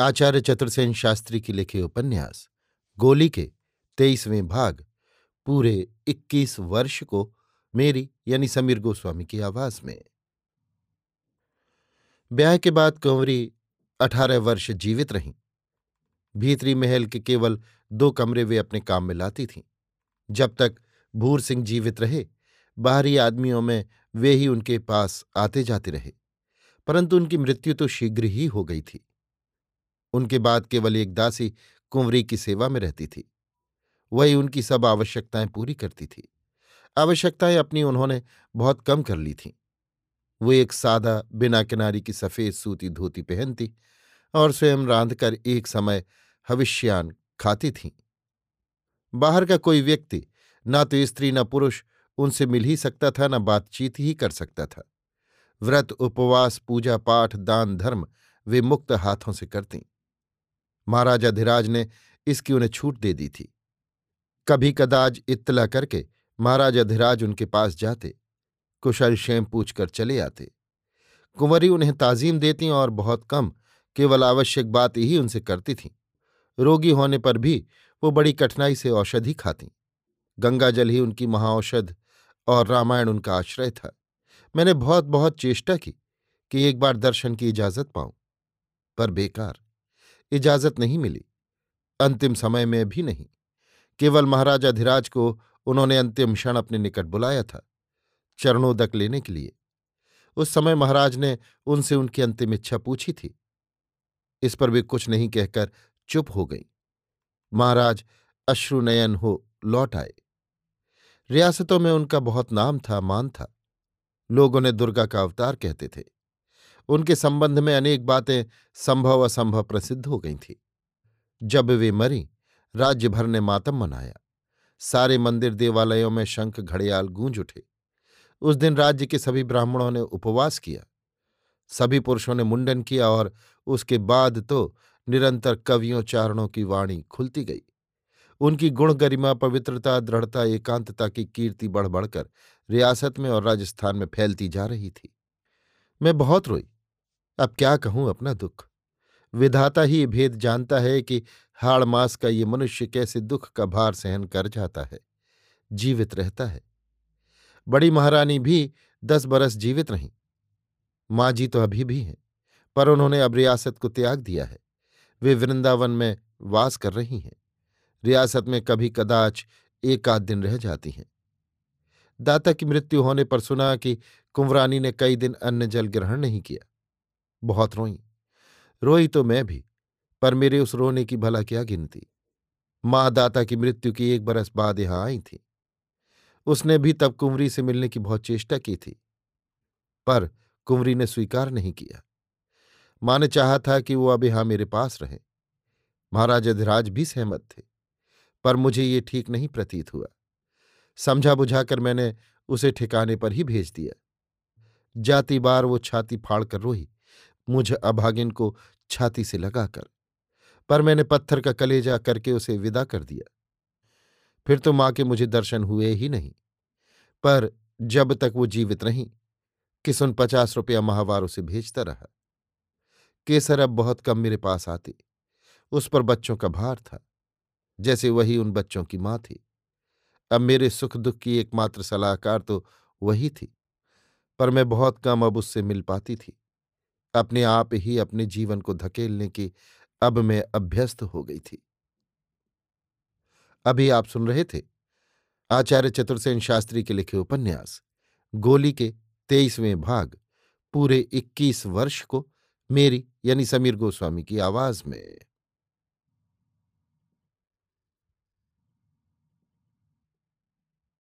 आचार्य चतुर्सेन शास्त्री की लिखे उपन्यास, गोली के तेईसवें भाग, पूरे इक्कीस वर्ष को मेरी यानी समीर गोस्वामी की आवाज़ में। ब्याह के बाद कंवरी अठारह वर्ष जीवित रहीं। भीतरी महल के केवल दो कमरे वे अपने काम में लाती थीं। जब तक भूर सिंह जीवित रहे, बाहरी आदमियों में वे ही उनके पास आते जाते रहे। परंतु उनकी मृत्यु तो शीघ्र ही हो गई थी। उनके बाद केवल एक दासी कुंवरी की सेवा में रहती थी। वही उनकी सब आवश्यकताएँ पूरी करती थी। आवश्यकताएँ अपनी उन्होंने बहुत कम कर ली थीं। वो एक सादा बिना किनारी की सफ़ेद सूती धोती पहनती और स्वयं रांधकर एक समय हविष्यान खाती थीं। बाहर का कोई व्यक्ति, न तो स्त्री, न पुरुष, उनसे मिल ही सकता था, न बातचीत ही कर सकता था। व्रत, उपवास, पूजा, पाठ, दान, धर्म वे मुक्त हाथों से करतीं। महाराजा धीराज ने इसकी उन्हें छूट दे दी थी। कभी कदाज इत्तला करके महाराजा धीराज उनके पास जाते, कुशल शेम पूछकर चले आते। कुंवरी उन्हें ताजीम देती और बहुत कम, केवल आवश्यक बात ही उनसे करती थीं। रोगी होने पर भी वो बड़ी कठिनाई से औषधि खाती। गंगाजल ही उनकी महाऔषध और रामायण उनका आश्रय था। मैंने बहुत बहुत चेष्टा की कि एक बार दर्शन की इजाज़त पाऊँ, पर बेकार। इजाज़त नहीं मिली। अंतिम समय में भी नहीं। केवल महाराजा धीराज को उन्होंने अंतिम क्षण अपने निकट बुलाया था चरणोदक लेने के लिए। उस समय महाराज ने उनसे उनकी अंतिम इच्छा पूछी थी। इस पर वे कुछ नहीं कहकर चुप हो गई। महाराज अश्रुनयन हो लौट आए। रियासतों में उनका बहुत नाम था, मान था। लोग उन्हें दुर्गा का अवतार कहते थे। उनके संबंध में अनेक बातें संभव असंभव प्रसिद्ध हो गई थी। जब वे मरी, राज्य भर ने मातम मनाया। सारे मंदिर देवालयों में शंख घड़ियाल गूंज उठे। उस दिन राज्य के सभी ब्राह्मणों ने उपवास किया। सभी पुरुषों ने मुंडन किया और उसके बाद तो निरंतर कवियों चारणों की वाणी खुलती गई। उनकी गुण गरिमा, पवित्रता, दृढ़ता, एकांतता की कीर्ति बढ़ बढ़कर रियासत में और राजस्थान में फैलती जा रही थी। मैं बहुत रोई। अब क्या कहूँ अपना दुख? विधाता ही भेद जानता है कि हाड़ मास का ये मनुष्य कैसे दुख का भार सहन कर जाता है। जीवित रहता है। बड़ी महारानी भी दस बरस जीवित रहीं। माँ जी तो अभी भी हैं, पर उन्होंने अब रियासत को त्याग दिया है। वे वृंदावन में वास कर रही हैं। रियासत में कभी कदाच एक आध दिन रह जाती हैं। दाता की मृत्यु होने पर सुना कि कुंवरानी ने कई दिन अन्न जल ग्रहण नहीं किया। बहुत रोई। रोई तो मैं भी, पर मेरे उस रोने की भला क्या गिनती। माँ दाता की मृत्यु की एक बरस बाद यहाँ आई थी। उसने भी तब कुंवरी से मिलने की बहुत चेष्टा की थी, पर कुंवरी ने स्वीकार नहीं किया। माँ ने चाहा था कि वो अब यहाँ मेरे पास रहे। महाराज अधिराज भी सहमत थे, पर मुझे ये ठीक नहीं प्रतीत हुआ। समझा बुझाकर मैंने उसे ठिकाने पर ही भेज दिया। जाती बार वो छाती फाड़कर रोही मुझ अभागिन को छाती से लगाकर, पर मैंने पत्थर का कलेजा करके उसे विदा कर दिया। फिर तो माँ के मुझे दर्शन हुए ही नहीं, पर जब तक वो जीवित रही किसुन पचास रुपया माहवार उसे भेजता रहा। केसर अब बहुत कम मेरे पास आती, उस पर बच्चों का भार था, जैसे वही उन बच्चों की माँ थी। अब मेरे सुख दुख की एकमात्र सलाहकार तो वही थी, पर मैं बहुत कम अब उससे मिल पाती थी। अपने आप ही अपने जीवन को धकेलने की अब मैं अभ्यस्त हो गई थी। अभी आप सुन रहे थे आचार्य चतुर्सेन शास्त्री के लिखे उपन्यास, गोली के तेईसवें भाग, पूरे इक्कीस वर्ष को मेरी यानी समीर गोस्वामी की आवाज़ में।